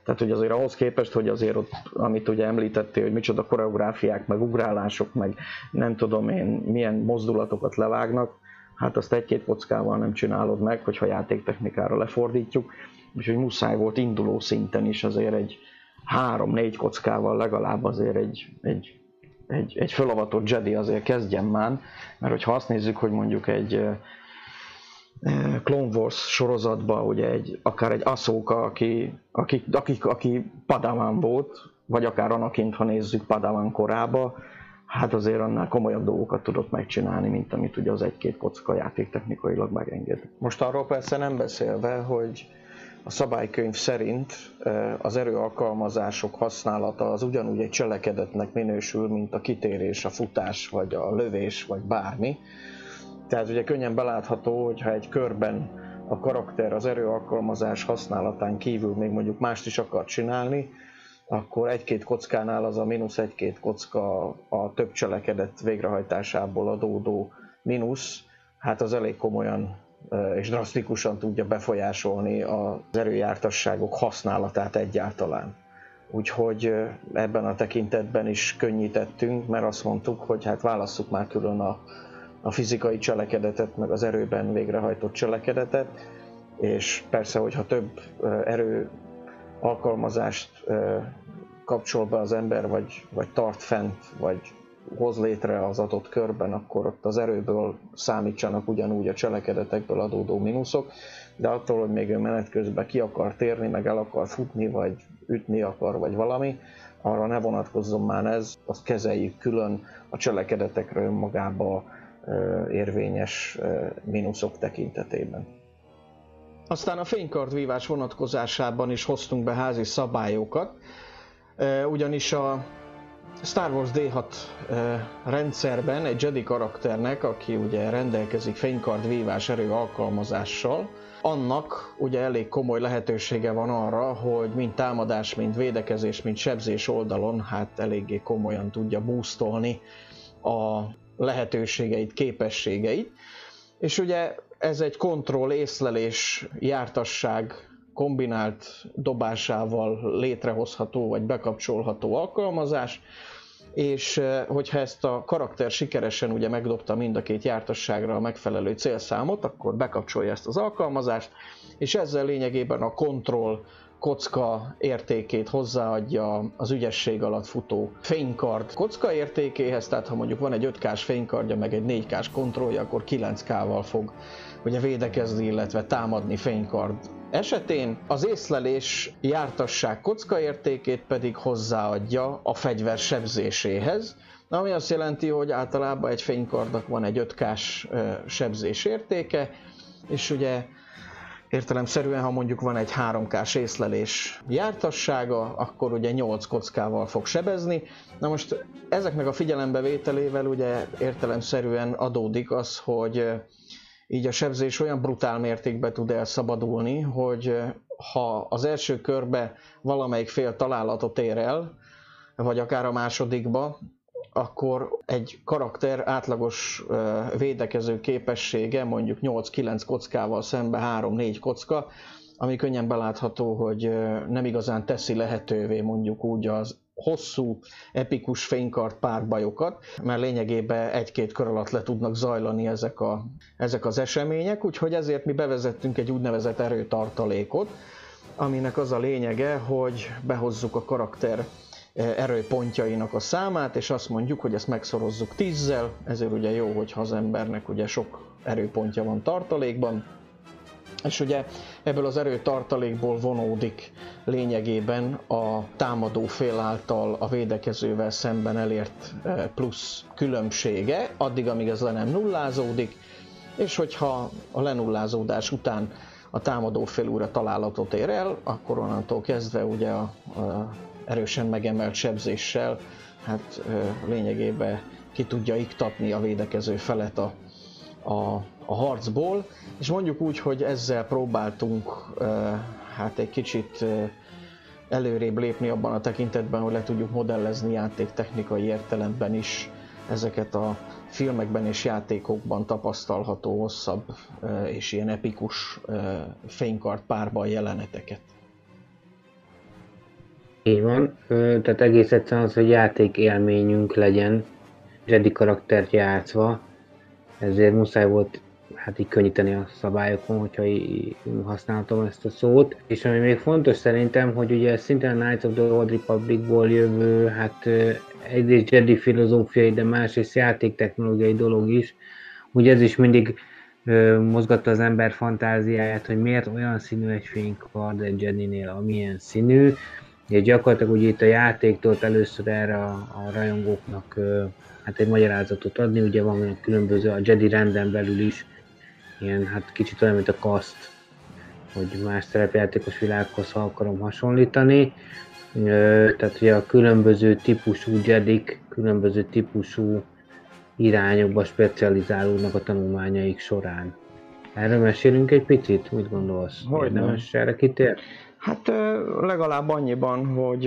Tehát, hogy azért ahhoz képest, hogy azért ott, amit ugye említettél, hogy micsoda koreográfiák, meg ugrálások, meg nem tudom én, milyen mozdulatokat levágnak, hát azt egy-két kockával nem csinálod meg, hogyha játéktechnikára lefordítjuk, úgyhogy muszáj volt induló szinten is azért egy három-négy kockával legalább azért egy, egy, egy, egy fölavatott Jedi azért kezdjen már, mert hogyha azt nézzük, hogy mondjuk egy Clone Wars sorozatban ugye egy, akár egy Ahsoka, aki, aki, aki, aki Padawan volt, vagy akár Anakint, ha nézzük Padawan korába, hát azért annál komolyabb dolgokat tudott megcsinálni, mint amit ugye az egy-két kocka játék technikailag megenged. Most arról persze nem beszélve, hogy a szabálykönyv szerint az erőalkalmazások használata az ugyanúgy egy cselekedetnek minősül, mint a kitérés, a futás, vagy a lövés, vagy bármi. Tehát ugye könnyen belátható, hogyha egy körben a karakter az erő alkalmazás használatán kívül még mondjuk mást is akar csinálni, akkor egy-két kockánál az a mínusz egy-két kocka a több cselekedet végrehajtásából adódó mínusz, hát az elég komolyan és drasztikusan tudja befolyásolni az erőjártasságok használatát egyáltalán. Úgyhogy ebben a tekintetben is könnyítettünk, mert azt mondtuk, hogy hát válasszuk már külön a, a fizikai cselekedetet, meg az erőben végrehajtott cselekedetet, és persze, hogyha több erő alkalmazást kapcsol be az ember, vagy, vagy tart fent, vagy hoz létre az adott körben, akkor ott az erőből számítsanak ugyanúgy a cselekedetekből adódó mínuszok, de attól, hogy még ő menet közben ki akar térni, meg el akar futni, vagy ütni akar, vagy valami, arra ne vonatkozzon már ez, azt kezeljük külön a cselekedetekre önmagába érvényes mínuszok tekintetében. Aztán a fénykardvívás vonatkozásában is hoztunk be házi szabályokat, ugyanis a Star Wars D6 rendszerben egy Jedi karakternek, aki ugye rendelkezik fénykardvívás erő alkalmazással, annak ugye elég komoly lehetősége van arra, hogy mind támadás, mind védekezés, mind sebzés oldalon hát eléggé komolyan tudja boostolni a lehetőségeit, képességeit. És ugye ez egy kontroll, észlelés, jártasság kombinált dobásával létrehozható vagy bekapcsolható alkalmazás, és eh, hogyha ezt a karakter sikeresen ugye megdobta mind a két jártasságra a megfelelő célszámot, akkor bekapcsolja ezt az alkalmazást, és ezzel lényegében a kontroll kocka értékét hozzáadja az ügyesség alatt futó fénykard. Kocka értékéhez, tehát ha mondjuk van egy 5K-s fénykardja, meg egy 4K-s kontrollja, akkor 9K-val fog ugye védekezni, illetve támadni fénykard esetén. Az észlelés jártasság kockaértékét pedig hozzáadja a fegyver sebzéséhez, ami azt jelenti, hogy általában egy fénykardnak van egy 5K-s sebzés értéke, és ugye értelemszerűen, ha mondjuk van egy 3K-s észlelés jártassága, akkor ugye 8 kockával fog sebezni. Na most ezeknek a figyelembevételével ugye értelemszerűen adódik az, hogy így a sebzés olyan brutál mértékben tud elszabadulni, hogy ha az első körbe valamelyik fél találatot ér el, vagy akár a másodikba, akkor egy karakter átlagos védekező képessége mondjuk 8-9 kockával szembe 3-4 kocka, ami könnyen belátható, hogy nem igazán teszi lehetővé mondjuk úgy az hosszú, epikus fénykart párbajokat, mert lényegében egy-két kör alatt le tudnak zajlani ezek, a, ezek az események, úgyhogy ezért mi bevezettünk egy úgynevezett erőtartalékot, aminek az a lényege, hogy behozzuk a karakter erőpontjainak a számát, és azt mondjuk, hogy ezt megszorozzuk tízzel, ezért ugye jó, hogyha az embernek ugye sok erőpontja van tartalékban, és ugye ebből az erőtartalékból vonódik lényegében a támadó fél által a védekezővel szemben elért plusz különbsége, addig, amíg ez le nem nullázódik, és hogyha a lenullázódás után a támadó fél újra találatot ér el, akkor onnantól kezdve ugye a, a erősen megemelt sebzéssel hát lényegében ki tudja iktatni a védekező felet a, a a harcból, és mondjuk úgy, hogy ezzel próbáltunk hát egy kicsit előrébb lépni abban a tekintetben, hogy le tudjuk modellezni játéktechnikai értelemben is ezeket a filmekben és játékokban tapasztalható hosszabb és ilyen epikus fénykart párban jeleneteket. Így van, tehát egész egyszerűen az, hogy játék élményünk legyen, Jedi karaktert játszva, ezért muszáj volt hát így könnyíteni a szabályokon, hogyha használhatom ezt a szót. És ami még fontos szerintem, hogy ugye szintén a Knights of the Old Republicból jövő, hát egyrészt Jedi filozófiai, de másrészt játéktechnológiai dolog is. Ugye ez is mindig mozgatta az ember fantáziáját, hogy miért olyan színű egy fénykard egy Jedi-nél, amilyen színű. És gyakorlatilag ugye itt a játéktól először erre a, a rajongóknak hát egy magyarázatot adni, ugye van különböző a Jedi renden belül is ilyen, hát kicsit olyan, mint a kaszt, hogy más szerepjátékos világhoz, ha akarom hasonlítani. Tehát ugye a különböző típusú jedik, különböző típusú irányokba specializálódnak a tanulmányaik során. Erről mesélünk egy picit, mit gondolsz? Hogy nem? erre kitér? Hát legalább annyiban, hogy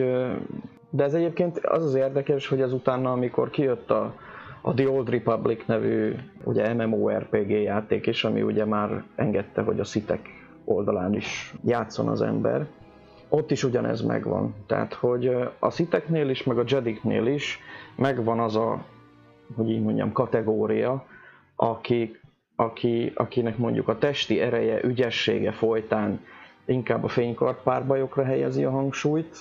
de ez egyébként az az érdekes, hogy utána, amikor kijött a, a The Old Republic nevű ugye MMORPG játék is, ami ugye már engedte, hogy a szitek oldalán is játszon az ember, ott is ugyanez megvan. Tehát, hogy a sziteknél is, meg a jediknél is megvan az a, hogy így mondjam, kategória, aki, aki, akinek mondjuk a testi ereje, ügyessége folytán inkább a fénykart párbajokra helyezi a hangsúlyt,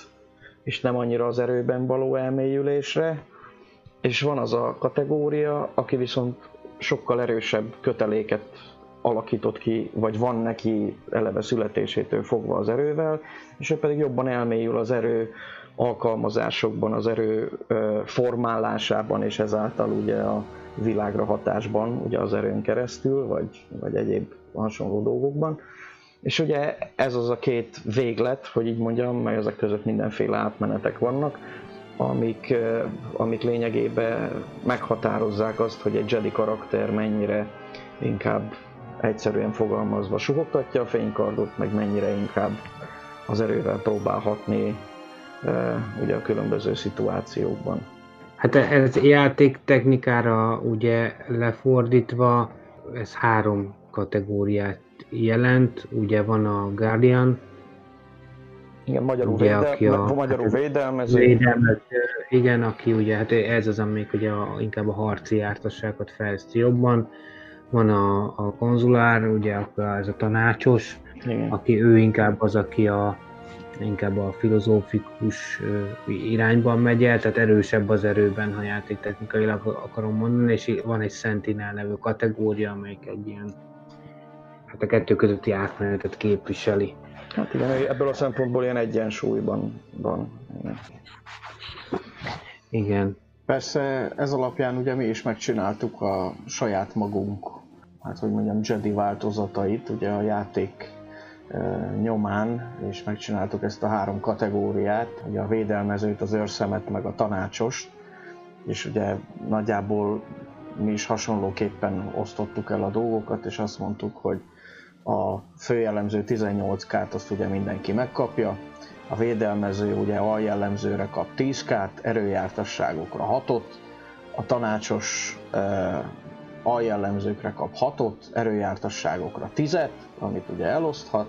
és nem annyira az erőben való elmélyülésre, és van az a kategória, aki viszont sokkal erősebb köteléket alakított ki, vagy van neki eleve születésétől fogva az erővel, és ő pedig jobban elmélyül az erő alkalmazásokban, az erő formálásában, és ezáltal ugye a világra hatásban, ugye az erőn keresztül, vagy, vagy egyéb hasonló dolgokban. És ugye ez az a két véglet, hogy így mondjam, mely ezek között mindenféle átmenetek vannak, amik, amik lényegében meghatározzák azt, hogy egy Jedi karakter mennyire inkább egyszerűen fogalmazva suhogtatja a fénykardot, meg mennyire inkább az erővel próbál hatni ugye a különböző szituációkban. Hát ez játék technikára ugye lefordítva, ez három kategóriát jelent, ugye van a Guardian, igen, magyarul, ugye, védel, aki a, magyarul hát, védelmező. védelmező. Igen, aki ugye, hát ez az, amelyik ugye a, inkább a harci jártasságot fejleszti jobban. Van a, a konzulár, ugye ez a tanácsos, igen. aki ő inkább az, aki a, inkább a filozófikus irányban megy el, tehát erősebb az erőben, ha játéktechnikailag akarom mondani, és van egy Sentinel nevű kategória, amelyik egy ilyen, a kettő közötti átmenetet képviseli. Hát igen, ebből a szempontból ilyen egyensúlyban van. Igen. igen. Persze ez alapján ugye mi is megcsináltuk a saját magunk, hát hogy mondjam, Jedi változatait, ugye a játék nyomán, és megcsináltuk ezt a három kategóriát, ugye a védelmezőt, az őrszemet, meg a tanácsost, és ugye nagyjából mi is hasonlóképpen osztottuk el a dolgokat, és azt mondtuk, hogy a főjellemző 18K-t azt ugye mindenki megkapja, a védelmező ugye aljellemzőre kap 10K-t, erőjártasságokra 6-ot, a tanácsos uh, aljellemzőkre kap 6-ot, erőjártasságokra 10-et, amit ugye eloszthat,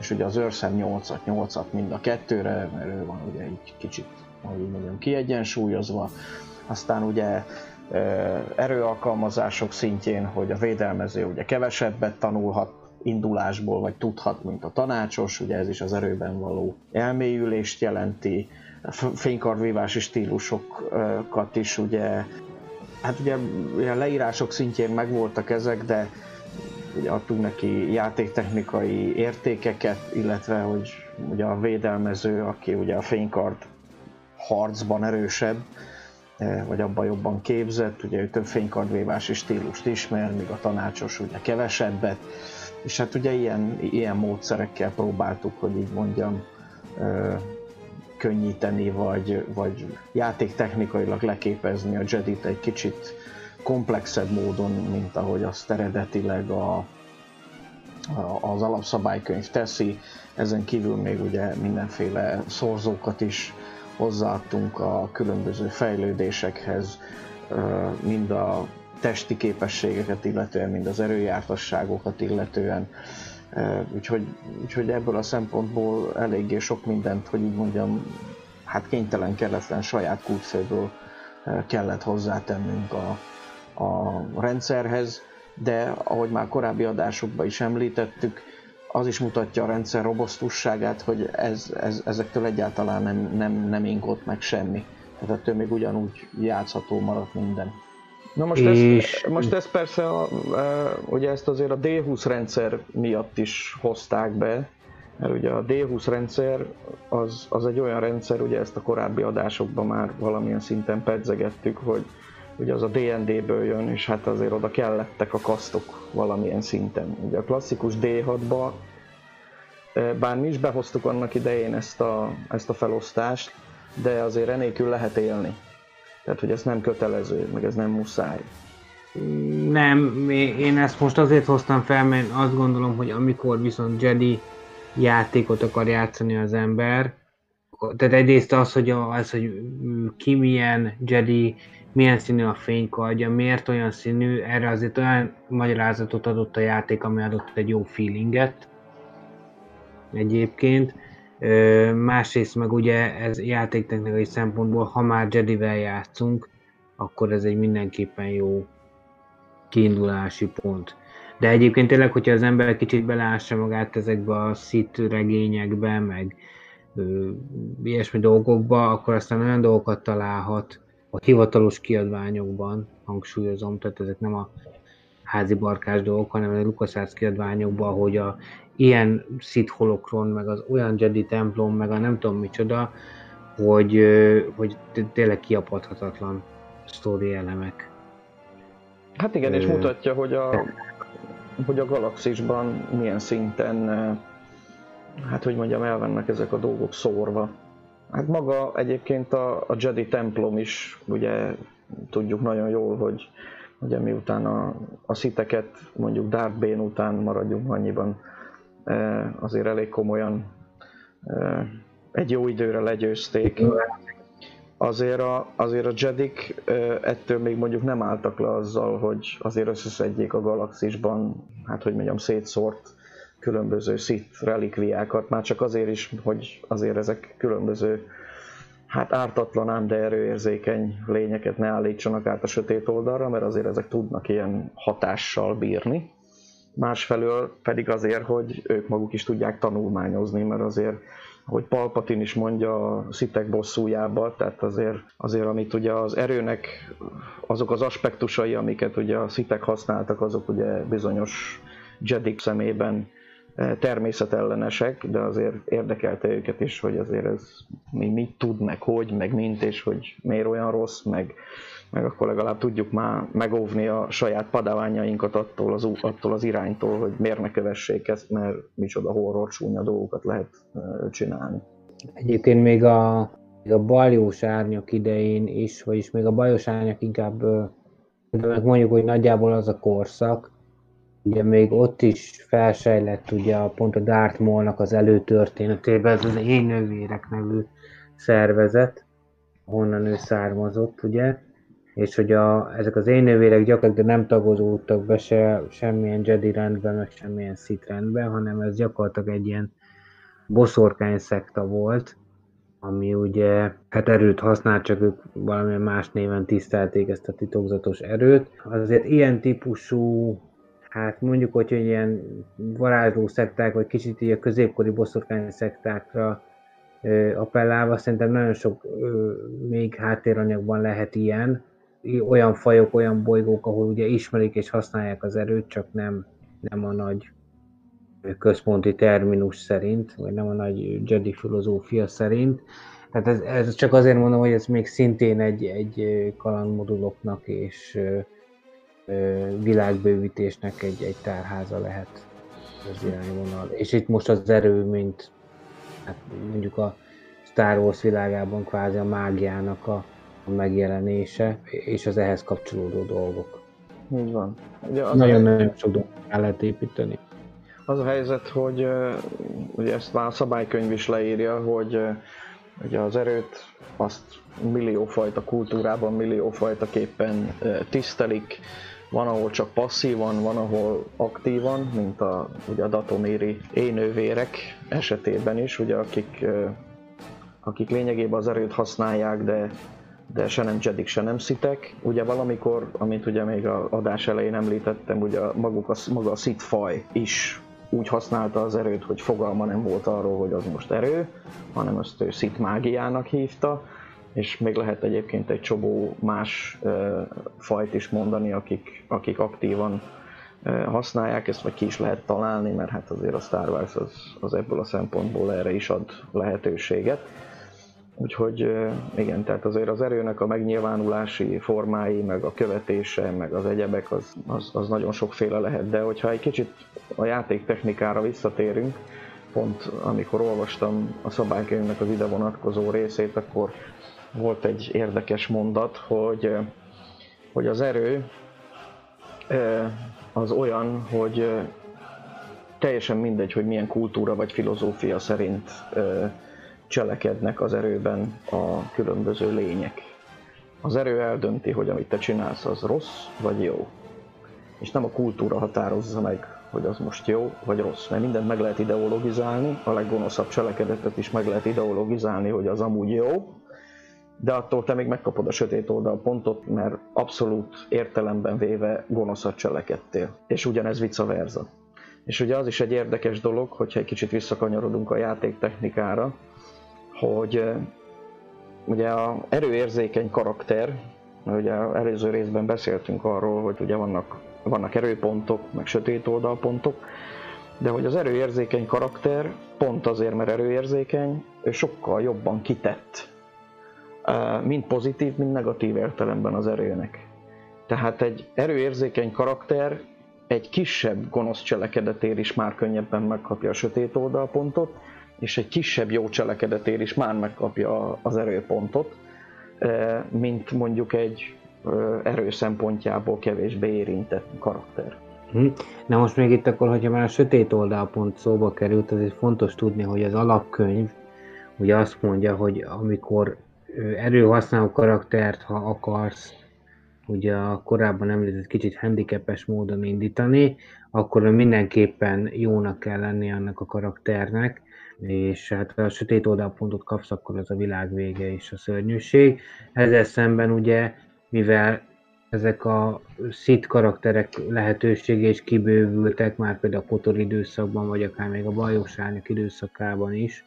és ugye az őrszem 8-at, 8-at mind a kettőre, mert ő van ugye egy kicsit, hogy így mondjam, kiegyensúlyozva. Aztán ugye erőalkalmazások szintjén, hogy a védelmező ugye kevesebbet tanulhat indulásból, vagy tudhat, mint a tanácsos, ugye ez is az erőben való elmélyülést jelenti, fénykardvívási stílusokat is ugye, hát ugye a leírások szintjén megvoltak ezek, de ugye adtunk neki játéktechnikai értékeket, illetve hogy ugye a védelmező, aki ugye a fénykard harcban erősebb, vagy abban jobban képzett, ugye ő több fénykardvévási stílust ismer, míg a tanácsos ugye kevesebbet, és hát ugye ilyen, ilyen módszerekkel próbáltuk, hogy így mondjam, könnyíteni, vagy, vagy játéktechnikailag leképezni a Jedit egy kicsit komplexebb módon, mint ahogy azt eredetileg a, a, az alapszabálykönyv teszi. Ezen kívül még ugye mindenféle szorzókat is hozzáadtunk a különböző fejlődésekhez, mind a testi képességeket illetően, mind az erőjártasságokat illetően. Úgyhogy, úgyhogy ebből a szempontból eléggé sok mindent, hogy így mondjam, hát kénytelen, kelletlen saját kútfőből kellett hozzátennünk a, a rendszerhez, de ahogy már korábbi adásokban is említettük, az is mutatja a rendszer robosztusságát, hogy ez, ez, ezektől egyáltalán nem, nem, nem ingott meg semmi. Tehát ettől még ugyanúgy játszható maradt minden. Na most, és... ez, most ez persze, a, a, ugye ezt azért a D20 rendszer miatt is hozták be, mert ugye a D20 rendszer az, az egy olyan rendszer, ugye ezt a korábbi adásokban már valamilyen szinten pedzegettük, hogy ugye az a D&D-ből jön, és hát azért oda kellettek a kasztok valamilyen szinten. Ugye a klasszikus D6-ba, e, bár mi is behoztuk annak idején ezt a, ezt a felosztást, de azért enélkül lehet élni. Tehát, hogy ez nem kötelező, meg ez nem muszáj. Nem, én ezt most azért hoztam fel, mert azt gondolom, hogy amikor viszont Jedi játékot akar játszani az ember, tehát egyrészt az, hogy, az, hogy ki milyen Jedi, milyen színű a fénykardja, miért olyan színű, erre azért olyan magyarázatot adott a játék, ami adott egy jó feelinget egyébként. Másrészt meg ugye ez játéktechnikai szempontból, ha már Jedivel játszunk, akkor ez egy mindenképpen jó kiindulási pont. De egyébként tényleg, hogyha az ember kicsit belássa magát ezekbe a szit regényekbe, meg ö, ilyesmi dolgokba, akkor aztán olyan dolgokat találhat a hivatalos kiadványokban, hangsúlyozom, tehát ezek nem a házi barkás dolgok, hanem a LucasArts kiadványokban, hogy a ilyen Sith holokron, meg az olyan Jedi templom, meg a nem tudom micsoda, hogy, hogy tényleg kiapadhatatlan sztori elemek. Hát igen, és mutatja, hogy a, hogy a galaxisban milyen szinten, hát hogy mondjam, elvennek ezek a dolgok szórva. Hát maga egyébként a, a Jedi templom is, ugye tudjuk nagyon jól, hogy ugye miután a, a sziteket mondjuk Darth Bane után maradjunk annyiban, azért elég komolyan egy jó időre legyőzték. Azért a, azért a Jedik ettől még mondjuk nem álltak le azzal, hogy azért összeszedjék a galaxisban, hát hogy mondjam, szétszórt különböző szit relikviákat, már csak azért is, hogy azért ezek különböző hát ártatlan ám, de erőérzékeny lényeket ne állítsanak át a sötét oldalra, mert azért ezek tudnak ilyen hatással bírni. Másfelől pedig azért, hogy ők maguk is tudják tanulmányozni, mert azért hogy Palpatin is mondja a szitek bosszújába, tehát azért, azért amit ugye az erőnek azok az aspektusai, amiket ugye a szitek használtak, azok ugye bizonyos Jedik szemében természetellenesek, de azért érdekelte őket is, hogy azért ez mi mit tud, meg hogy, meg mint, és hogy miért olyan rossz, meg meg akkor legalább tudjuk már megóvni a saját padaványainkat attól az, attól az iránytól, hogy miért ne kövessék ezt, mert micsoda horror csúnya dolgokat lehet csinálni. Egyébként még a, a baljós árnyak idején is, vagyis még a bajos árnyak inkább mondjuk, hogy nagyjából az a korszak, ugye még ott is felsejlett ugye pont a Darth Maul-nak az előtörténetében, ez az Én Nővérek nevű szervezet, honnan ő származott, ugye, és hogy a, ezek az én nővérek gyakorlatilag nem tagozódtak be se, semmilyen Jedi rendben, meg semmilyen Sith rendben, hanem ez gyakorlatilag egy ilyen boszorkány szekta volt, ami ugye hát erőt használt, csak ők valamilyen más néven tisztelték ezt a titokzatos erőt. Azért ilyen típusú, hát mondjuk, hogy ilyen varázsló szekták, vagy kicsit így a középkori boszorkány szektákra appellálva, szerintem nagyon sok még háttéranyagban lehet ilyen, olyan fajok, olyan bolygók, ahol ugye ismerik és használják az erőt, csak nem, nem a nagy központi terminus szerint, vagy nem a nagy Jedi filozófia szerint. Tehát ez, ez csak azért mondom, hogy ez még szintén egy, egy kalandmoduloknak és világbővítésnek egy, egy tárháza lehet az irányvonal. És itt most az erő, mint hát mondjuk a Star Wars világában kvázi a mágiának a, a megjelenése, és az ehhez kapcsolódó dolgok. Így van. Nagyon-nagyon sok dolgot el lehet építeni. Az a helyzet, hogy ugye ezt már a szabálykönyv is leírja, hogy ugye az erőt azt milliófajta kultúrában, milliófajta képpen tisztelik, van, ahol csak passzívan, van, ahol aktívan, mint a, ugye a datoméri énővérek esetében is, ugye, akik, akik lényegében az erőt használják, de de se nem Jedik, se nem szitek. Ugye valamikor, amit ugye még a adás elején említettem, ugye maguk a, maga a szit faj is úgy használta az erőt, hogy fogalma nem volt arról, hogy az most erő, hanem azt ő szit mágiának hívta, és még lehet egyébként egy csobó más ö, fajt is mondani, akik, akik aktívan ö, használják ezt, vagy ki is lehet találni, mert hát azért a Star Wars az, az ebből a szempontból erre is ad lehetőséget. Úgyhogy igen, tehát azért az erőnek a megnyilvánulási formái, meg a követése, meg az egyebek, az, az, az nagyon sokféle lehet. De hogyha egy kicsit a játék technikára visszatérünk, pont amikor olvastam a szabálykönyvnek az ide vonatkozó részét, akkor volt egy érdekes mondat, hogy, hogy az erő az olyan, hogy teljesen mindegy, hogy milyen kultúra vagy filozófia szerint cselekednek az erőben a különböző lények. Az erő eldönti, hogy amit te csinálsz, az rossz vagy jó. És nem a kultúra határozza meg, hogy az most jó vagy rossz. Mert mindent meg lehet ideologizálni, a leggonoszabb cselekedetet is meg lehet ideologizálni, hogy az amúgy jó, de attól te még megkapod a sötét oldal pontot, mert abszolút értelemben véve gonoszat cselekedtél. És ugyanez vice versa. És ugye az is egy érdekes dolog, hogyha egy kicsit visszakanyarodunk a játéktechnikára, hogy ugye a erőérzékeny karakter, ugye előző részben beszéltünk arról, hogy ugye vannak, vannak erőpontok, meg sötét oldalpontok, de hogy az erőérzékeny karakter pont azért, mert erőérzékeny, ő sokkal jobban kitett, mind pozitív, mind negatív értelemben az erőnek. Tehát egy erőérzékeny karakter egy kisebb gonosz cselekedetér is már könnyebben megkapja a sötét oldalpontot, és egy kisebb jó cselekedetér is már megkapja az erőpontot, mint mondjuk egy erő szempontjából kevésbé érintett karakter. Hm. Na most még itt akkor, hogyha már a sötét oldalpont szóba került, azért fontos tudni, hogy az alapkönyv ugye azt mondja, hogy amikor erőhasználó karaktert, ha akarsz, ugye a korábban említett kicsit handicapes módon indítani, akkor mindenképpen jónak kell lenni annak a karakternek, és hát ha a sötét oldalpontot kapsz, akkor az a világ vége és a szörnyűség. Ezzel szemben ugye, mivel ezek a szit karakterek lehetősége is kibővültek, már például a Kotor időszakban, vagy akár még a Bajos időszakában is,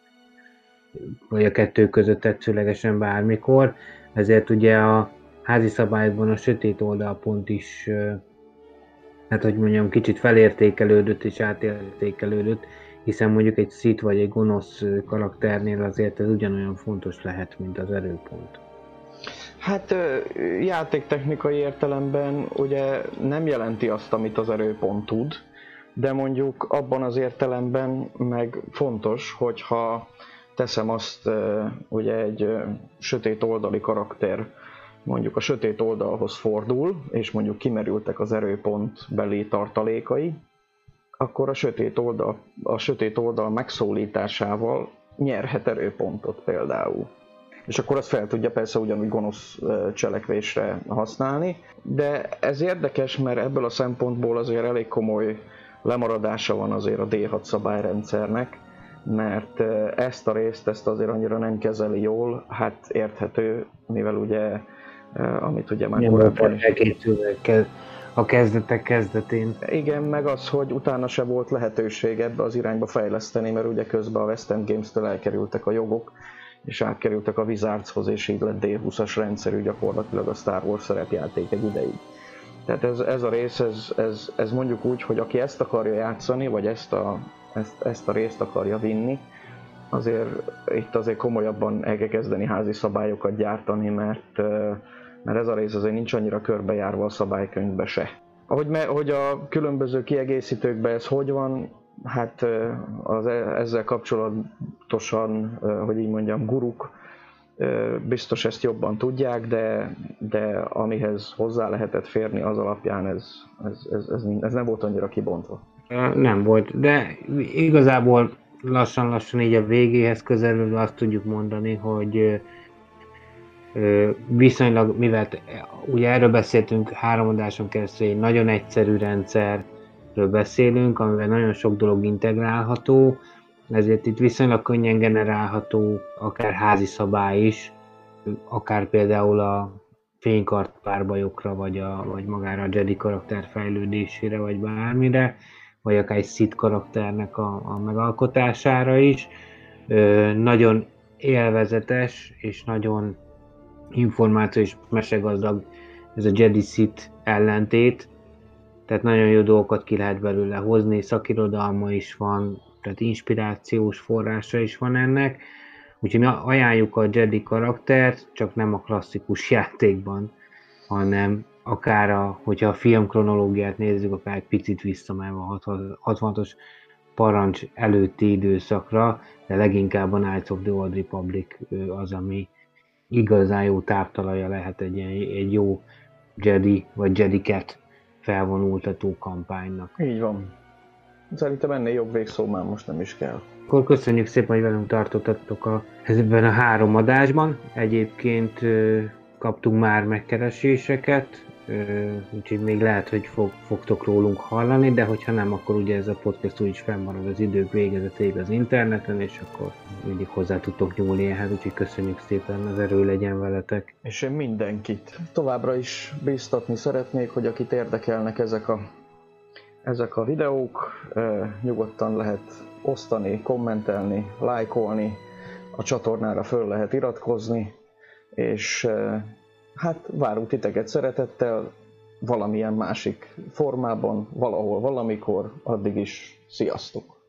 vagy a kettő között tetszőlegesen bármikor, ezért ugye a házi szabályban a sötét oldalpont is, hát hogy mondjam, kicsit felértékelődött és átértékelődött, hiszen mondjuk egy szit vagy egy gonosz karakternél azért ez ugyanolyan fontos lehet, mint az erőpont. Hát játéktechnikai értelemben ugye nem jelenti azt, amit az erőpont tud, de mondjuk abban az értelemben meg fontos, hogyha teszem azt ugye egy sötét oldali karakter mondjuk a sötét oldalhoz fordul, és mondjuk kimerültek az erőpont beli tartalékai, akkor a sötét oldal, a sötét oldal megszólításával nyerhet erőpontot például. És akkor azt fel tudja persze ugyanúgy gonosz cselekvésre használni, de ez érdekes, mert ebből a szempontból azért elég komoly lemaradása van azért a D6 szabályrendszernek, mert ezt a részt, ezt azért annyira nem kezeli jól, hát érthető, mivel ugye, amit ugye már korábban is... a kezdetek kezdetén. Igen, meg az, hogy utána se volt lehetőség ebbe az irányba fejleszteni, mert ugye közben a West End Games-től elkerültek a jogok, és átkerültek a Wizardshoz, és így lett D20-as rendszerű gyakorlatilag a Star Wars szerepjáték egy ideig. Tehát ez, ez a rész, ez, ez, ez mondjuk úgy, hogy aki ezt akarja játszani, vagy ezt a ezt, ezt a részt akarja vinni, azért itt azért komolyabban el kell kezdeni házi szabályokat gyártani, mert, mert ez a rész azért nincs annyira körbejárva a szabálykönyvbe se. Ahogy, me, hogy a különböző kiegészítőkben ez hogy van, hát az, e, ezzel kapcsolatosan, hogy így mondjam, guruk biztos ezt jobban tudják, de, de amihez hozzá lehetett férni az alapján ez, ez, ez, ez, ez nem volt annyira kibontva. Nem volt, de igazából lassan-lassan így a végéhez közelülve azt tudjuk mondani, hogy viszonylag, mivel ugye erről beszéltünk három adáson keresztül, egy nagyon egyszerű rendszerről beszélünk, amivel nagyon sok dolog integrálható, ezért itt viszonylag könnyen generálható akár házi szabály is, akár például a fénykart párbajokra, vagy, a, vagy magára a Jedi karakter fejlődésére, vagy bármire vagy akár egy szit karakternek a, a megalkotására is. Ö, nagyon élvezetes és nagyon információ és mesegazdag ez a Jedi Sith ellentét, tehát nagyon jó dolgokat ki lehet belőle hozni, szakirodalma is van, tehát inspirációs forrása is van ennek, úgyhogy mi ajánljuk a Jedi karaktert, csak nem a klasszikus játékban, hanem akár a, hogyha a film kronológiát nézzük, akár egy picit visszamenve a 66-os parancs előtti időszakra, de leginkább a Knights of the Old Republic az, ami igazán jó táptalaja lehet egy, egy jó Jedi vagy Jediket felvonultató kampánynak. Így van. Szerintem ennél jobb végszó már most nem is kell. Akkor köszönjük szépen, hogy velünk tartottatok a, ebben a három adásban. Egyébként kaptunk már megkereséseket, úgyhogy még lehet, hogy fog, fogtok rólunk hallani, de hogyha nem, akkor ugye ez a podcast úgyis fennmarad az idők végezetéig az interneten, és akkor mindig hozzá tudtok nyúlni ehhez, úgyhogy köszönjük szépen, az erő legyen veletek. És én mindenkit továbbra is bíztatni szeretnék, hogy akit érdekelnek ezek a, ezek a videók, nyugodtan lehet osztani, kommentelni, lájkolni, a csatornára föl lehet iratkozni, és hát várunk titeket szeretettel valamilyen másik formában, valahol, valamikor, addig is sziasztok!